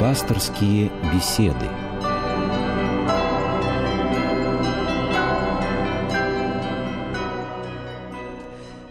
Пасторские беседы.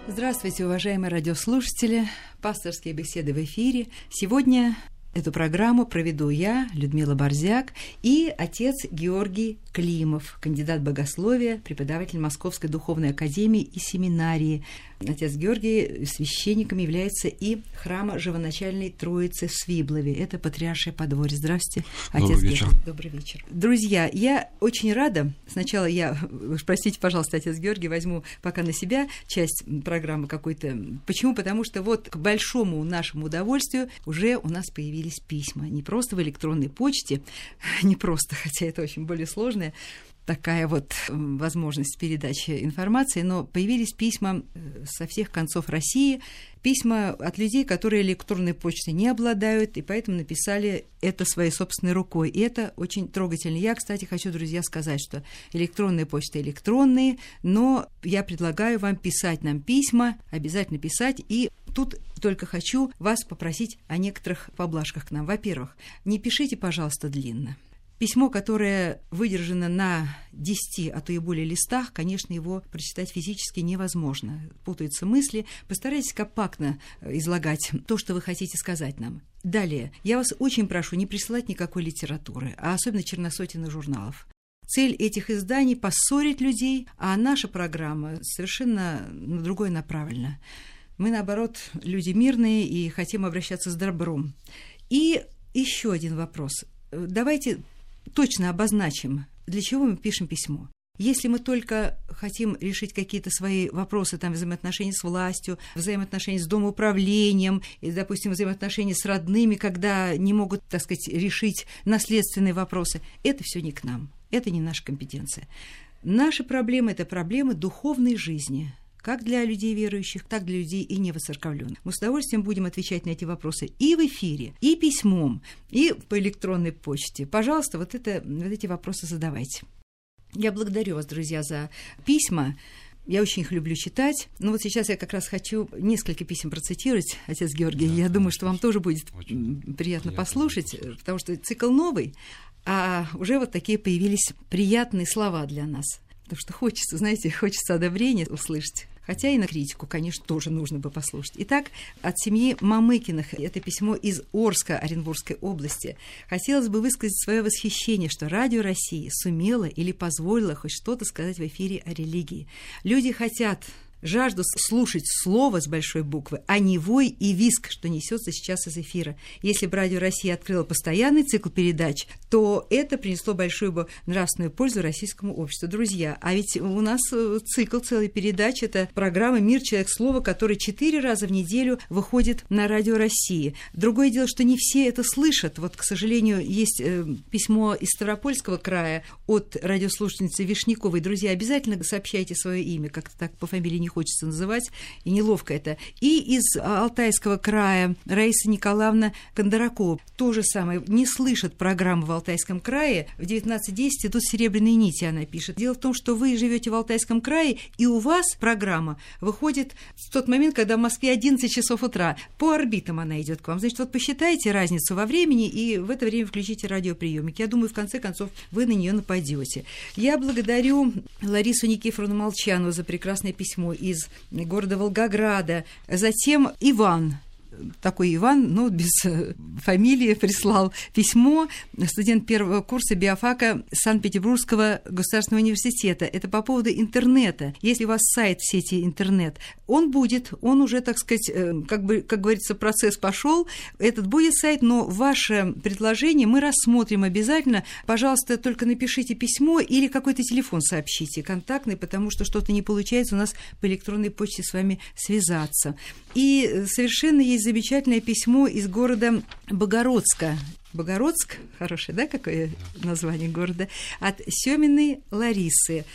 Здравствуйте, уважаемые радиослушатели. Пасторские беседы в эфире. Сегодня Эту программу проведу я, Людмила Борзяк, и отец Георгий Климов, кандидат богословия, преподаватель Московской духовной академии и семинарии. Отец Георгий священником является и храма Живоначальной Троицы в Свиблове. Это Патриаршее подворье. Здравствуйте, отец Добрый вечер. Георгий. Добрый вечер. Друзья, я очень рада. Сначала я, простите, пожалуйста, отец Георгий, возьму пока на себя часть программы какой-то. Почему? Потому что вот к большому нашему удовольствию уже у нас появились письма. Не просто в электронной почте, не просто, хотя это очень более сложное, такая вот возможность передачи информации, но появились письма э, со всех концов России, письма от людей, которые электронной почтой не обладают, и поэтому написали это своей собственной рукой. И это очень трогательно. Я, кстати, хочу, друзья, сказать, что электронные почты электронные, но я предлагаю вам писать нам письма, обязательно писать, и тут только хочу вас попросить о некоторых поблажках к нам. Во-первых, не пишите, пожалуйста, длинно. Письмо, которое выдержано на 10, а то и более листах, конечно, его прочитать физически невозможно. Путаются мысли. Постарайтесь компактно э, излагать то, что вы хотите сказать нам. Далее, я вас очень прошу не присылать никакой литературы, а особенно черносотенных журналов. Цель этих изданий – поссорить людей, а наша программа совершенно на другое направлена. Мы, наоборот, люди мирные и хотим обращаться с добром. И еще один вопрос. Э, давайте точно обозначим, для чего мы пишем письмо. Если мы только хотим решить какие-то свои вопросы, там, взаимоотношения с властью, взаимоотношения с домоуправлением, и, допустим, взаимоотношения с родными, когда не могут, так сказать, решить наследственные вопросы, это все не к нам, это не наша компетенция. Наши проблемы – это проблемы духовной жизни – как для людей верующих, так для людей и невоцерковленных. Мы с удовольствием будем отвечать на эти вопросы и в эфире, и письмом, и по электронной почте. Пожалуйста, вот, это, вот эти вопросы задавайте. Я благодарю вас, друзья, за письма. Я очень их люблю читать. Но вот сейчас я как раз хочу несколько писем процитировать, отец Георгий. Да, я думаю, что вам тоже будет приятно, приятно послушать, потому что цикл новый, а уже вот такие появились приятные слова для нас. Потому что хочется, знаете, хочется одобрения услышать. Хотя и на критику, конечно, тоже нужно бы послушать. Итак, от семьи Мамыкиных, это письмо из Орска, Оренбургской области. Хотелось бы высказать свое восхищение, что Радио России сумело или позволило хоть что-то сказать в эфире о религии. Люди хотят жажду слушать слово с большой буквы, а не вой и виск, что несется сейчас из эфира. Если бы Радио России открыло постоянный цикл передач, то это принесло большую бы нравственную пользу российскому обществу. Друзья, а ведь у нас э, цикл целой передач – это программа «Мир. Человек. Слово», которая четыре раза в неделю выходит на Радио России. Другое дело, что не все это слышат. Вот, к сожалению, есть э, письмо из Ставропольского края от радиослушательницы Вишняковой. Друзья, обязательно сообщайте свое имя, как-то так по фамилии не не хочется называть, и неловко это. И из Алтайского края Раиса Николаевна Кондаракова. То же самое. Не слышат программы в Алтайском крае. В 19.10 идут серебряные нити, она пишет. Дело в том, что вы живете в Алтайском крае, и у вас программа выходит в тот момент, когда в Москве 11 часов утра. По орбитам она идет к вам. Значит, вот посчитайте разницу во времени и в это время включите радиоприемник. Я думаю, в конце концов, вы на нее нападете. Я благодарю Ларису Никифоровну Молчану за прекрасное письмо из города Волгограда. Затем Иван такой Иван, ну, без э, фамилии, прислал письмо, студент первого курса биофака Санкт-Петербургского государственного университета. Это по поводу интернета. Если у вас сайт сети интернет, он будет, он уже, так сказать, э, как бы, как говорится, процесс пошел, этот будет сайт, но ваше предложение мы рассмотрим обязательно. Пожалуйста, только напишите письмо или какой-то телефон сообщите, контактный, потому что что-то не получается у нас по электронной почте с вами связаться. И совершенно есть замечательное письмо из города Богородска. Богородск, хорошее, да, какое название города, от Семиной Ларисы.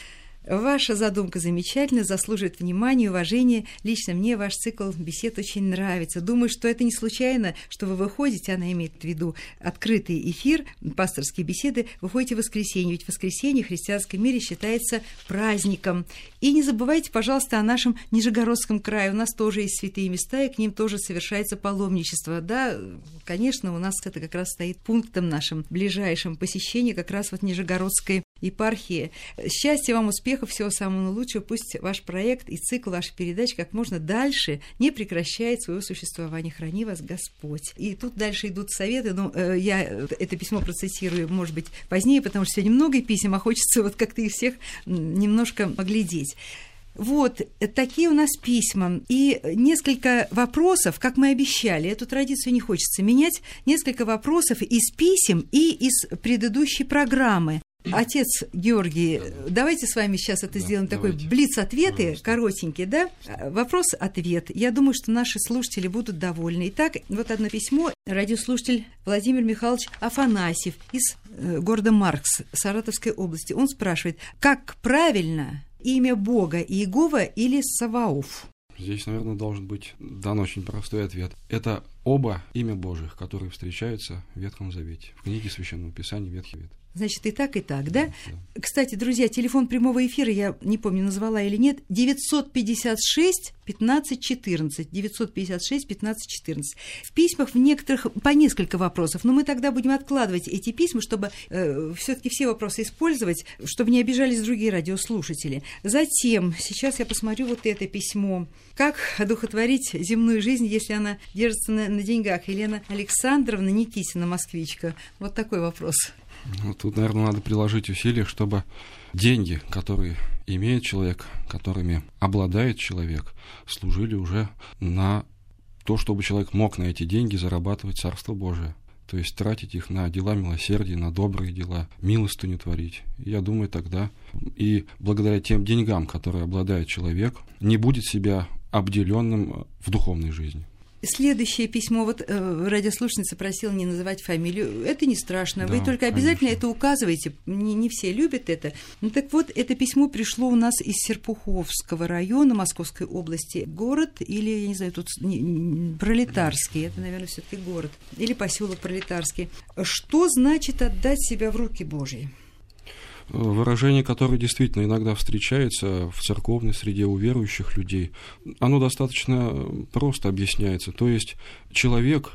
Ваша задумка замечательна, заслуживает внимания и уважения. Лично мне ваш цикл бесед очень нравится. Думаю, что это не случайно, что вы выходите, она имеет в виду открытый эфир, пасторские беседы, выходите в воскресенье. Ведь воскресенье в христианском мире считается праздником. И не забывайте, пожалуйста, о нашем Нижегородском крае. У нас тоже есть святые места, и к ним тоже совершается паломничество. Да, конечно, у нас это как раз стоит пунктом нашим ближайшим посещения как раз вот Нижегородской епархии. Счастья вам, успехов, всего самого лучшего. Пусть ваш проект и цикл вашей передач как можно дальше не прекращает своего существования. Храни вас Господь. И тут дальше идут советы. Но э, я это письмо процитирую, может быть, позднее, потому что сегодня много писем, а хочется вот как-то их всех немножко поглядеть. Вот такие у нас письма. И несколько вопросов, как мы обещали, эту традицию не хочется менять, несколько вопросов из писем и из предыдущей программы. Отец Георгий, давайте с вами сейчас это да, сделаем давайте. такой блиц-ответы, коротенький, да? Вопрос-ответ. Я думаю, что наши слушатели будут довольны. Итак, вот одно письмо. Радиослушатель Владимир Михайлович Афанасьев из э, города Маркс, Саратовской области. Он спрашивает, как правильно имя Бога Иегова или Саваоф? Здесь, наверное, должен быть дан очень простой ответ. Это оба имя Божьих, которые встречаются в Ветхом Завете, в книге Священного Писания Ветхий Вет. Значит, и так, и так, да? Кстати, друзья, телефон прямого эфира, я не помню, назвала или нет, 956 15 14. 956 15 14. В письмах в некоторых по несколько вопросов, но мы тогда будем откладывать эти письма, чтобы э, все-таки все вопросы использовать, чтобы не обижались другие радиослушатели. Затем, сейчас я посмотрю вот это письмо. Как одухотворить земную жизнь, если она держится на, на деньгах? Елена Александровна Никитина, москвичка. Вот такой вопрос. Тут, наверное, надо приложить усилия, чтобы деньги, которые имеет человек, которыми обладает человек, служили уже на то, чтобы человек мог на эти деньги зарабатывать Царство Божие. То есть тратить их на дела милосердия, на добрые дела, милостыню творить. Я думаю, тогда и благодаря тем деньгам, которые обладает человек, не будет себя обделенным в духовной жизни. Следующее письмо, вот э, радиослушница просила не называть фамилию, это не страшно, да, вы только обязательно конечно. это указываете, не, не все любят это. Ну так вот, это письмо пришло у нас из Серпуховского района Московской области, город или, я не знаю, тут не, пролетарский, это, наверное, все таки город, или поселок пролетарский. Что значит отдать себя в руки Божьи? Выражение, которое действительно иногда встречается в церковной среде у верующих людей, оно достаточно просто объясняется. То есть человек,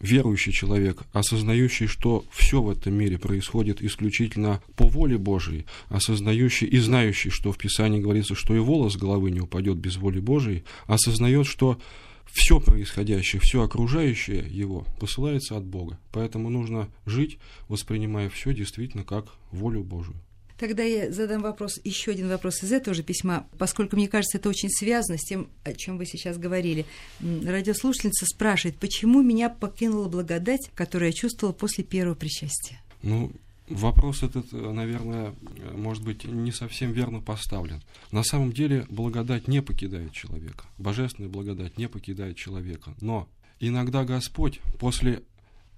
верующий человек, осознающий, что все в этом мире происходит исключительно по воле Божией, осознающий и знающий, что в Писании говорится, что и волос головы не упадет без воли Божией, осознает, что все происходящее, все окружающее его посылается от Бога. Поэтому нужно жить, воспринимая все действительно как волю Божию. Тогда я задам вопрос, еще один вопрос из этого же письма, поскольку мне кажется, это очень связано с тем, о чем вы сейчас говорили. Радиослушательница спрашивает, почему меня покинула благодать, которую я чувствовала после первого причастия? Ну, Вопрос этот, наверное, может быть не совсем верно поставлен. На самом деле благодать не покидает человека. Божественная благодать не покидает человека. Но иногда Господь после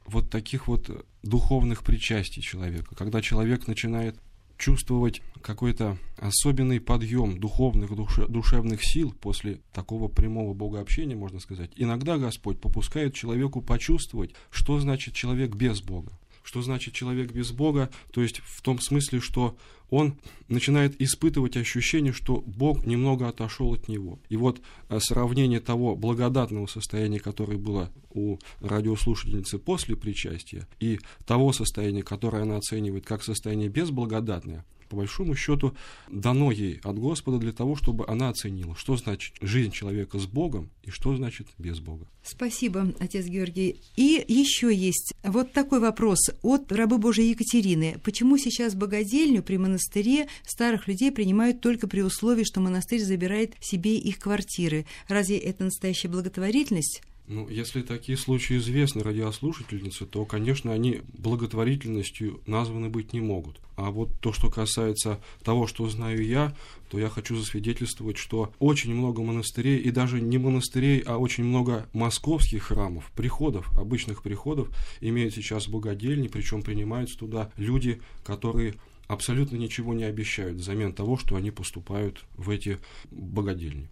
вот таких вот духовных причастий человека, когда человек начинает чувствовать какой-то особенный подъем духовных, душе, душевных сил после такого прямого богообщения, можно сказать. Иногда Господь попускает человеку почувствовать, что значит человек без Бога. Что значит человек без Бога? То есть в том смысле, что он начинает испытывать ощущение, что Бог немного отошел от него. И вот э, сравнение того благодатного состояния, которое было у радиослушательницы после причастия, и того состояния, которое она оценивает как состояние безблагодатное, по большому счету дано ей от Господа для того, чтобы она оценила, что значит жизнь человека с Богом и что значит без Бога. Спасибо, отец Георгий. И еще есть вот такой вопрос от рабы Божией Екатерины. Почему сейчас богадельню при монастыре старых людей принимают только при условии, что монастырь забирает себе их квартиры? Разве это настоящая благотворительность? Ну, если такие случаи известны радиослушательнице, то, конечно, они благотворительностью названы быть не могут. А вот то, что касается того, что знаю я, то я хочу засвидетельствовать, что очень много монастырей, и даже не монастырей, а очень много московских храмов, приходов, обычных приходов, имеют сейчас богадельни, причем принимаются туда люди, которые абсолютно ничего не обещают взамен того, что они поступают в эти богадельни.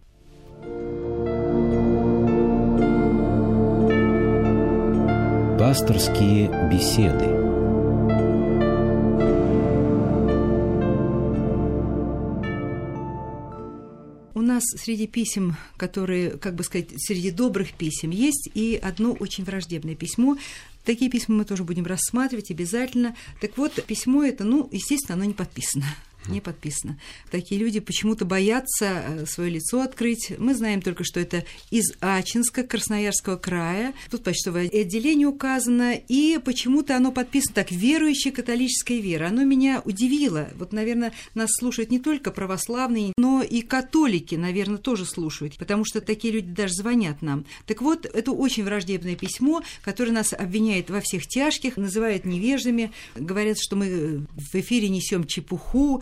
Пасторские беседы. У нас среди писем, которые, как бы сказать, среди добрых писем есть и одно очень враждебное письмо. Такие письма мы тоже будем рассматривать обязательно. Так вот, письмо это, ну, естественно, оно не подписано не подписано. Такие люди почему-то боятся э, свое лицо открыть. Мы знаем только, что это из Ачинска, Красноярского края. Тут почтовое отделение указано, и почему-то оно подписано так «Верующая католическая вера». Оно меня удивило. Вот, наверное, нас слушают не только православные, но и католики, наверное, тоже слушают, потому что такие люди даже звонят нам. Так вот, это очень враждебное письмо, которое нас обвиняет во всех тяжких, называет невеждами, говорят, что мы в эфире несем чепуху,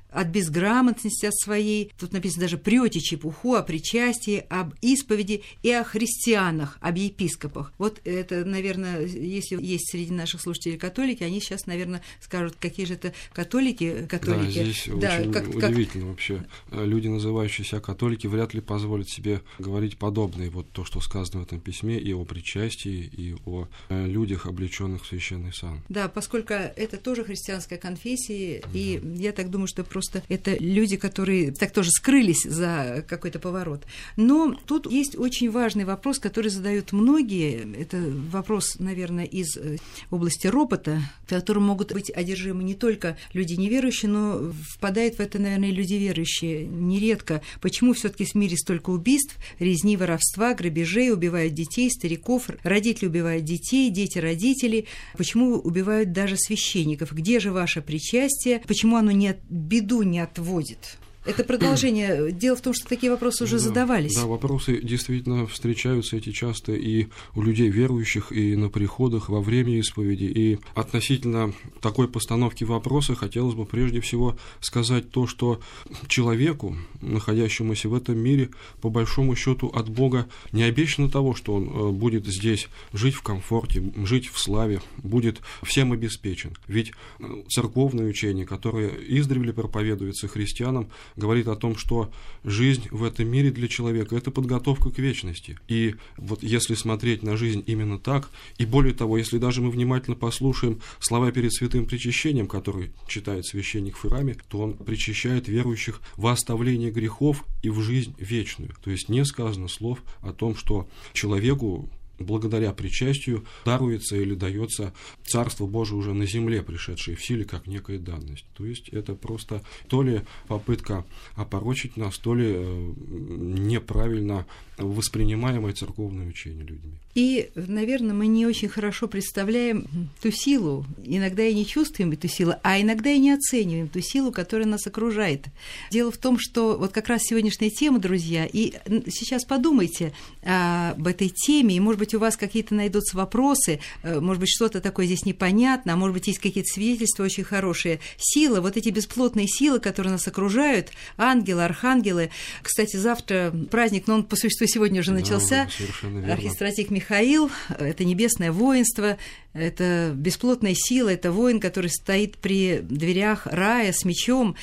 от безграмотности от своей. Тут написано даже «прете чепуху о причастии, об исповеди и о христианах, об епископах». Вот это, наверное, если есть среди наших слушателей католики, они сейчас, наверное, скажут, какие же это католики. католики. Да, здесь да, очень как, удивительно как... вообще. Люди, называющие себя католики, вряд ли позволят себе говорить подобное. Вот то, что сказано в этом письме и о причастии, и о э, людях, облеченных в священный сан. Да, поскольку это тоже христианская конфессия, да. и я так думаю, что просто просто это люди, которые так тоже скрылись за какой-то поворот. Но тут есть очень важный вопрос, который задают многие. Это вопрос, наверное, из э, области ропота, которым могут быть одержимы не только люди неверующие, но впадают в это, наверное, и люди верующие нередко. Почему все таки в мире столько убийств, резни, воровства, грабежей, убивают детей, стариков, родители убивают детей, дети родителей? Почему убивают даже священников? Где же ваше причастие? Почему оно не беду беду не отводит. Это продолжение. Дело в том, что такие вопросы уже да, задавались. Да, вопросы действительно встречаются эти часто и у людей верующих, и на приходах, во время исповеди. И относительно такой постановки вопроса хотелось бы прежде всего сказать то, что человеку, находящемуся в этом мире, по большому счету от Бога не обещано того, что он э, будет здесь жить в комфорте, жить в славе, будет всем обеспечен. Ведь э, церковное учение, которое издревле проповедуется христианам, говорит о том, что жизнь в этом мире для человека – это подготовка к вечности. И вот если смотреть на жизнь именно так, и более того, если даже мы внимательно послушаем слова перед святым причащением, который читает священник в храме, то он причащает верующих в оставление грехов и в жизнь вечную. То есть не сказано слов о том, что человеку благодаря причастию даруется или дается Царство Божие уже на земле, пришедшее в силе, как некая данность. То есть это просто то ли попытка опорочить нас, то ли э, неправильно воспринимаемое церковное учение людьми. И, наверное, мы не очень хорошо представляем ту силу, иногда и не чувствуем эту силу, а иногда и не оцениваем ту силу, которая нас окружает. Дело в том, что вот как раз сегодняшняя тема, друзья, и сейчас подумайте об этой теме, и, может быть, у вас какие-то найдутся вопросы, э, может быть, что-то такое здесь непонятно, а может быть, есть какие-то свидетельства очень хорошие. Силы, вот эти бесплотные силы, которые нас окружают, ангелы, архангелы. Кстати, завтра праздник, но он по существу сегодня уже начался. Да, Архистратик Михаил, это небесное воинство, это бесплотная сила, это воин, который стоит при дверях рая с мечом.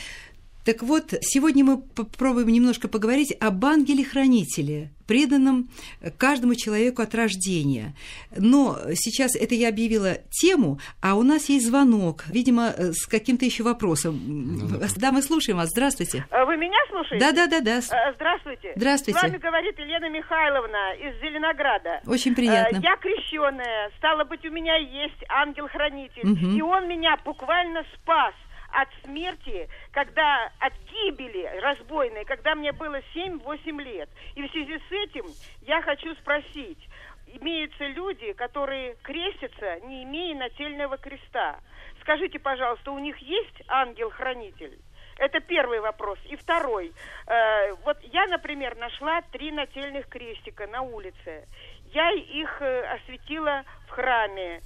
Так вот, сегодня мы попробуем немножко поговорить об ангеле-хранителе, преданном каждому человеку от рождения. Но сейчас это я объявила тему, а у нас есть звонок, видимо, с каким-то еще вопросом. Ну, да, мы слушаем вас. Здравствуйте. А вы меня слушаете? Да, да, да, да. Здравствуйте. Здравствуйте. С вами говорит Елена Михайловна из Зеленограда. Очень приятно. Я крещенная. Стало быть, у меня есть ангел-хранитель. Угу. И он меня буквально спас от смерти, когда от гибели разбойной, когда мне было 7-8 лет. И в связи с этим я хочу спросить, имеются люди, которые крестятся, не имея нательного креста. Скажите, пожалуйста, у них есть ангел-хранитель? Это первый вопрос. И второй. Э, вот я, например, нашла три нательных крестика на улице. Я их э, осветила в храме.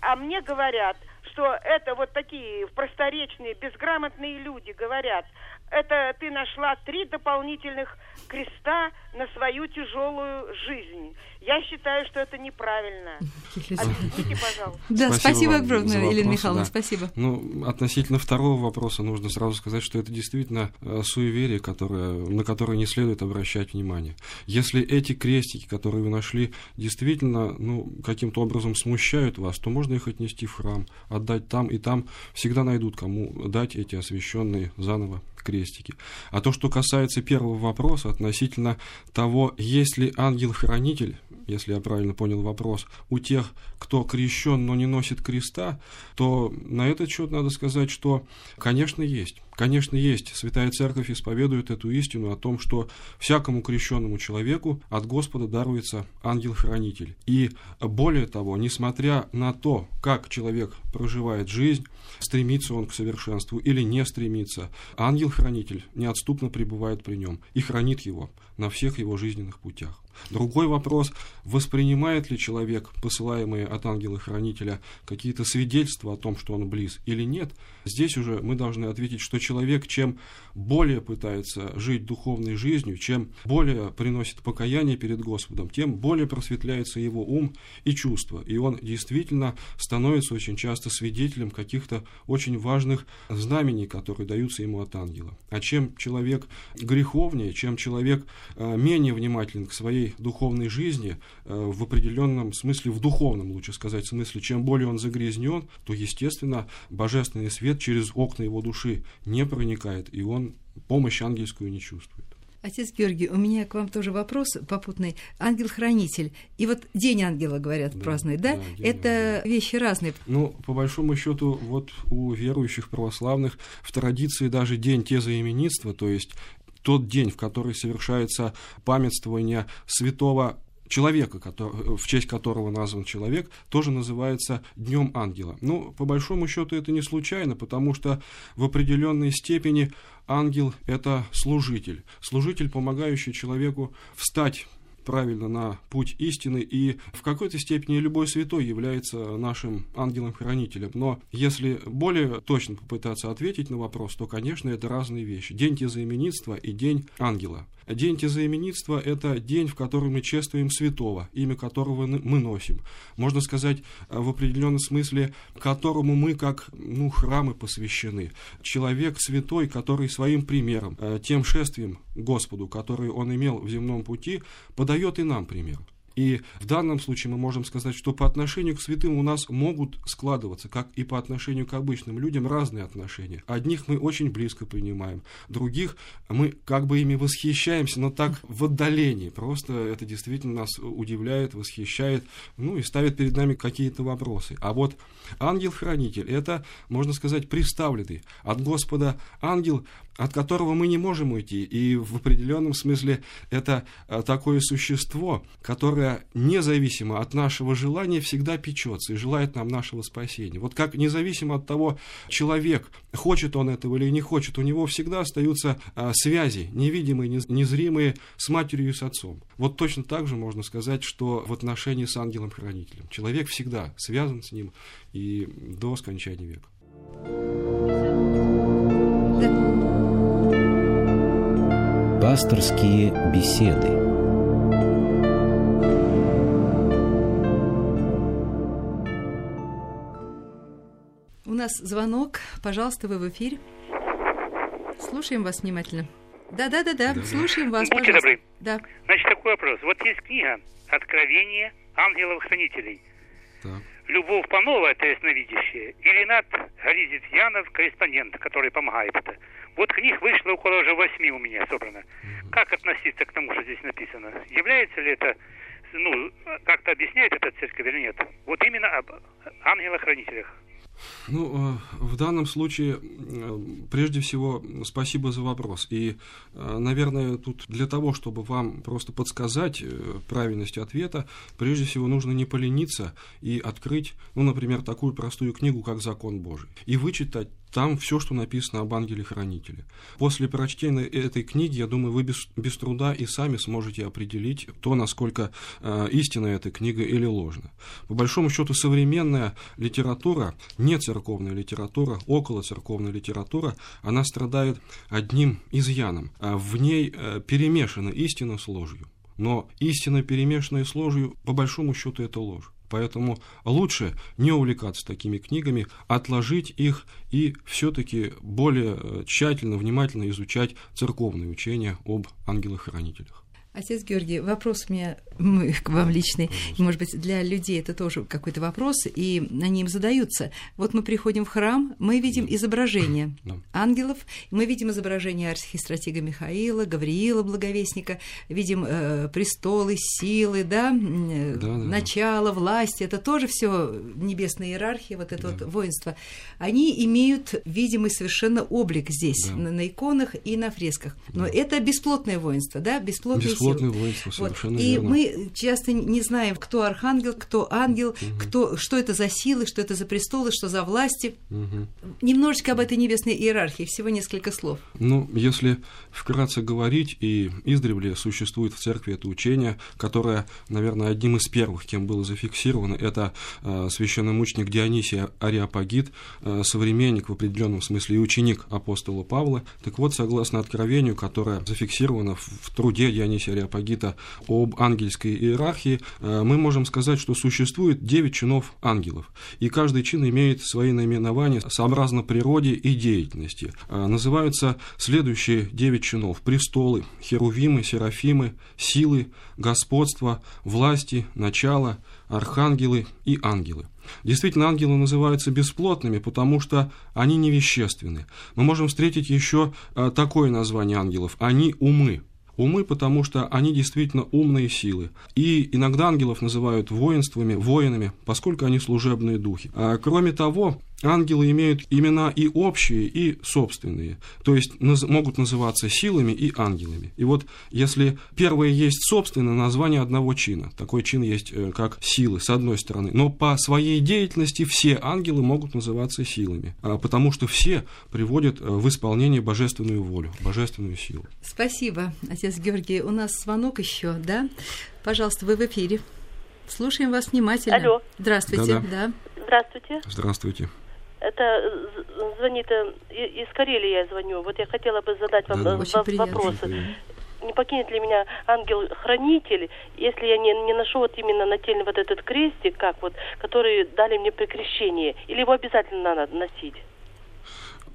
А мне говорят, что это вот такие просторечные, безграмотные люди говорят, это ты нашла три дополнительных креста на свою тяжелую жизнь. Я считаю, что это неправильно. Объясните, пожалуйста. Да, спасибо, спасибо огромное, Елена Михайловна, да. спасибо. Ну, относительно второго вопроса нужно сразу сказать, что это действительно э, суеверие, которое, на которое не следует обращать внимание. Если эти крестики, которые вы нашли, действительно ну, каким-то образом смущают вас, то можно их отнести в храм, отдать там, и там всегда найдут, кому дать эти освященные заново крестики. А то, что касается первого вопроса относительно того, есть ли ангел-хранитель, если я правильно понял вопрос, у тех, кто крещен, но не носит креста, то на этот счет надо сказать, что, конечно, есть. Конечно, есть. Святая Церковь исповедует эту истину о том, что всякому крещенному человеку от Господа даруется ангел-хранитель. И более того, несмотря на то, как человек проживает жизнь, стремится он к совершенству или не стремится, ангел-хранитель неотступно пребывает при нем и хранит его на всех его жизненных путях. Другой вопрос, воспринимает ли человек, посылаемые от ангела-хранителя, какие-то свидетельства о том, что он близ или нет, здесь уже мы должны ответить, что человек, чем более пытается жить духовной жизнью, чем более приносит покаяние перед Господом, тем более просветляется его ум и чувства, и он действительно становится очень часто свидетелем каких-то очень важных знамений, которые даются ему от ангела. А чем человек греховнее, чем человек э, менее внимателен к своей духовной жизни э, в определенном смысле, в духовном, лучше сказать, смысле, чем более он загрязнен, то, естественно, божественный свет через окна его души не проникает, и он помощь ангельскую не чувствует. Отец Георгий, у меня к вам тоже вопрос попутный. Ангел-хранитель. И вот День ангела, говорят, да, празднует, да? да Это ангела. вещи разные. Ну, по большому счету, вот у верующих православных в традиции даже День тезаименитства, то есть тот день, в который совершается памятствование святого человека, который, в честь которого назван человек, тоже называется Днем Ангела. Ну, по большому счету это не случайно, потому что в определенной степени ангел – это служитель. Служитель, помогающий человеку встать правильно на путь истины, и в какой-то степени любой святой является нашим ангелом-хранителем. Но если более точно попытаться ответить на вопрос, то, конечно, это разные вещи. День тезаименитства и день ангела. День тезаименитства – это день, в который мы чествуем святого, имя которого мы носим. Можно сказать, в определенном смысле, которому мы как ну, храмы посвящены. Человек святой, который своим примером, э, тем шествием Господу, который он имел в земном пути, подает и нам пример. И в данном случае мы можем сказать, что по отношению к святым у нас могут складываться, как и по отношению к обычным людям, разные отношения. Одних мы очень близко принимаем, других мы как бы ими восхищаемся, но так в отдалении. Просто это действительно нас удивляет, восхищает, ну и ставит перед нами какие-то вопросы. А вот ангел-хранитель – это, можно сказать, представленный от Господа ангел, от которого мы не можем уйти. И в определенном смысле это э, такое существо, которое независимо от нашего желания всегда печется и желает нам нашего спасения. Вот как независимо от того, человек, хочет он этого или не хочет, у него всегда остаются э, связи, невидимые, незримые, с матерью и с отцом. Вот точно так же можно сказать, что в отношении с ангелом-хранителем. Человек всегда связан с ним и до скончания века. Пасторские беседы. Нас звонок. Пожалуйста, вы в эфире. Слушаем вас внимательно. Да, да, да, да. Слушаем вас. Будьте пожалуйста. добры. Да. Значит, такой вопрос. Вот есть книга Откровение ангелов-хранителей. Так. Любовь Панова, это ясновидящая, и Ренат Горизитьянов, корреспондент, который помогает это. Вот книг вышло около уже восьми у меня собрано. Как относиться к тому, что здесь написано? Является ли это, ну, как-то объясняет это церковь или нет? Вот именно об ангелах-хранителях. Ну, э, в данном случае, э, прежде всего, спасибо за вопрос. И, э, наверное, тут для того, чтобы вам просто подсказать правильность ответа, прежде всего нужно не полениться и открыть, ну, например, такую простую книгу, как «Закон Божий», и вычитать там все, что написано об ангеле-хранителе. После прочтения этой книги, я думаю, вы без, без труда и сами сможете определить то, насколько э, истинна эта книга или ложна. По большому счету, современная литература, не церковная литература, около церковная литература, она страдает одним изъяном. А в ней э, перемешана истина с ложью. Но истина, перемешанная с ложью, по большому счету, это ложь. Поэтому лучше не увлекаться такими книгами, отложить их и все-таки более тщательно, внимательно изучать церковные учения об ангелах-хранителях. Отец Георгий, вопрос у меня к вам личный. Может быть, для людей это тоже какой-то вопрос, и они им задаются. Вот мы приходим в храм, мы видим изображение ангелов, мы видим изображение архистратига Михаила, Гавриила Благовестника, видим э, престолы, силы, да, э, да, да начало, власти. Это тоже все небесная иерархия, вот это да. вот воинство. Они имеют видимый совершенно облик здесь, да. на, на иконах и на фресках. Но да. это бесплотное воинство, да, бесплотное бесплотное воинство, совершенно вот. И верно. мы часто не знаем, кто архангел, кто ангел, угу. кто, что это за силы, что это за престолы, что за власти. Угу. Немножечко об этой небесной иерархии, всего несколько слов. Ну, если вкратце говорить, и издревле существует в церкви это учение, которое, наверное, одним из первых, кем было зафиксировано, это э, священномученик Дионисий Ариапагит, э, современник в определенном смысле и ученик апостола Павла. Так вот, согласно откровению, которое зафиксировано в, в труде Дионисия Ариапагита об ангельской иерархии, э, мы можем сказать, что существует девять чинов ангелов, и каждый чин имеет свои наименования сообразно природе и деятельности. Э, называются следующие девять чинов – престолы, херувимы, серафимы, силы, господство, власти, начало, архангелы и ангелы. Действительно, ангелы называются бесплотными, потому что они невещественны. Мы можем встретить еще э, такое название ангелов – они умы. Умы, потому что они действительно умные силы. И иногда ангелов называют воинствами, воинами, поскольку они служебные духи. А, кроме того, ангелы имеют имена и общие, и собственные, то есть наз могут называться силами и ангелами. И вот если первое есть собственное название одного чина, такой чин есть э, как силы, с одной стороны, но по своей деятельности все ангелы могут называться силами, а, потому что все приводят э, в исполнение божественную волю, божественную силу. Спасибо, отец Георгий. У нас звонок еще, да? Пожалуйста, вы в эфире. Слушаем вас внимательно. Алло. Здравствуйте. Да. Здравствуйте. Здравствуйте. Это э, звонит э, из Карелии я звоню. Вот я хотела бы задать вам да, да. Э, вопросы. Не покинет ли меня ангел-хранитель, если я не, не ношу вот именно нательный вот этот крестик, как вот, который дали мне при крещении, или его обязательно надо носить?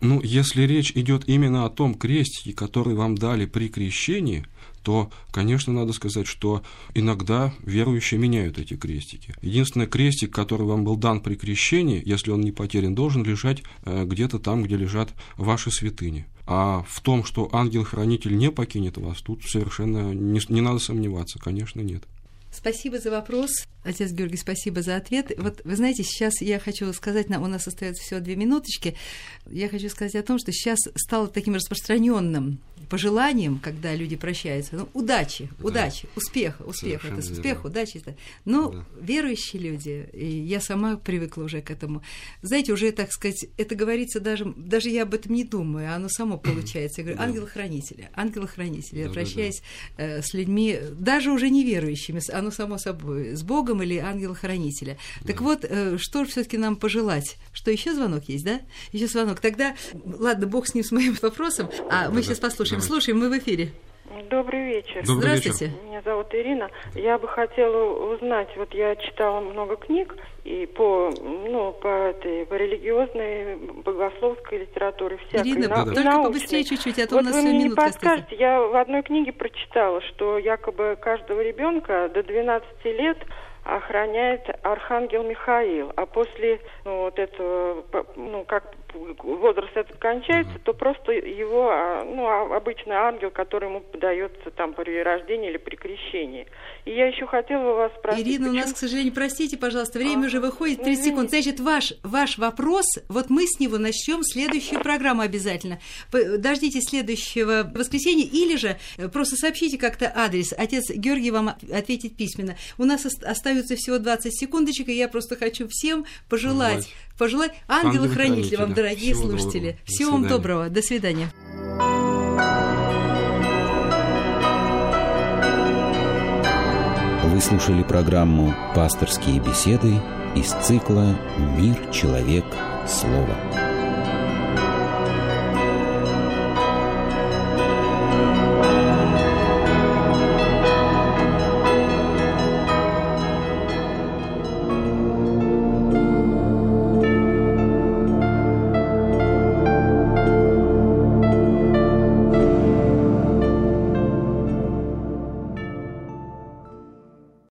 Ну, если речь идет именно о том крестике, который вам дали при крещении, то, конечно, надо сказать, что иногда верующие меняют эти крестики. Единственный крестик, который вам был дан при крещении, если он не потерян, должен лежать э, где-то там, где лежат ваши святыни. А в том, что ангел-хранитель не покинет вас, тут совершенно не, не надо сомневаться, конечно, нет. Спасибо за вопрос. Отец Георгий, спасибо за ответ. Вот вы знаете, сейчас я хочу сказать, у нас остается всего две минуточки. Я хочу сказать о том, что сейчас стало таким распространенным пожеланием, когда люди прощаются, ну, удачи, да. удачи, успеха, успеха, это успех, верно. удачи. Это. Но да. верующие люди, и я сама привыкла уже к этому, знаете, уже, так сказать, это говорится даже, даже я об этом не думаю, а оно само получается. Я говорю, да. ангелы-хранители, ангелы-хранители, да, прощаясь да, да. с людьми, даже уже неверующими, оно само собой, с Богом или ангела-хранителя. Да. Так вот, э, что же все таки нам пожелать? Что, еще звонок есть, да? Еще звонок. Тогда, ладно, Бог с ним, с моим вопросом, а мы да, сейчас послушаем слушаем, мы в эфире. Добрый вечер. Добрый Здравствуйте. Вечер. Меня зовут Ирина. Я бы хотела узнать, вот я читала много книг и по, ну, по этой, по религиозной, богословской литературе, всякой. Ирина, на, только научной. побыстрее чуть-чуть, а то вот у нас вы мне не подскажете, остается. я в одной книге прочитала, что якобы каждого ребенка до 12 лет охраняет архангел Михаил, а после вот этого, ну как возраст этот кончается, то просто его, а, ну, а, обычный ангел, который ему подается там при рождении или при крещении. И я еще хотела вас спросить... Ирина, почему... у нас, к сожалению, простите, пожалуйста, время а, уже выходит, 30 секунд. Значит, ваш, ваш вопрос, вот мы с него начнем следующую программу обязательно. Дождитесь следующего воскресенья, или же просто сообщите как-то адрес. Отец Георгий вам ответит письменно. У нас остается всего 20 секундочек, и я просто хочу всем пожелать, пожелать ангела-хранителя вам, дорогие Всего слушатели. Доброго. Всего вам доброго. До свидания. Вы слушали программу «Пасторские беседы» из цикла «Мир, человек, слово».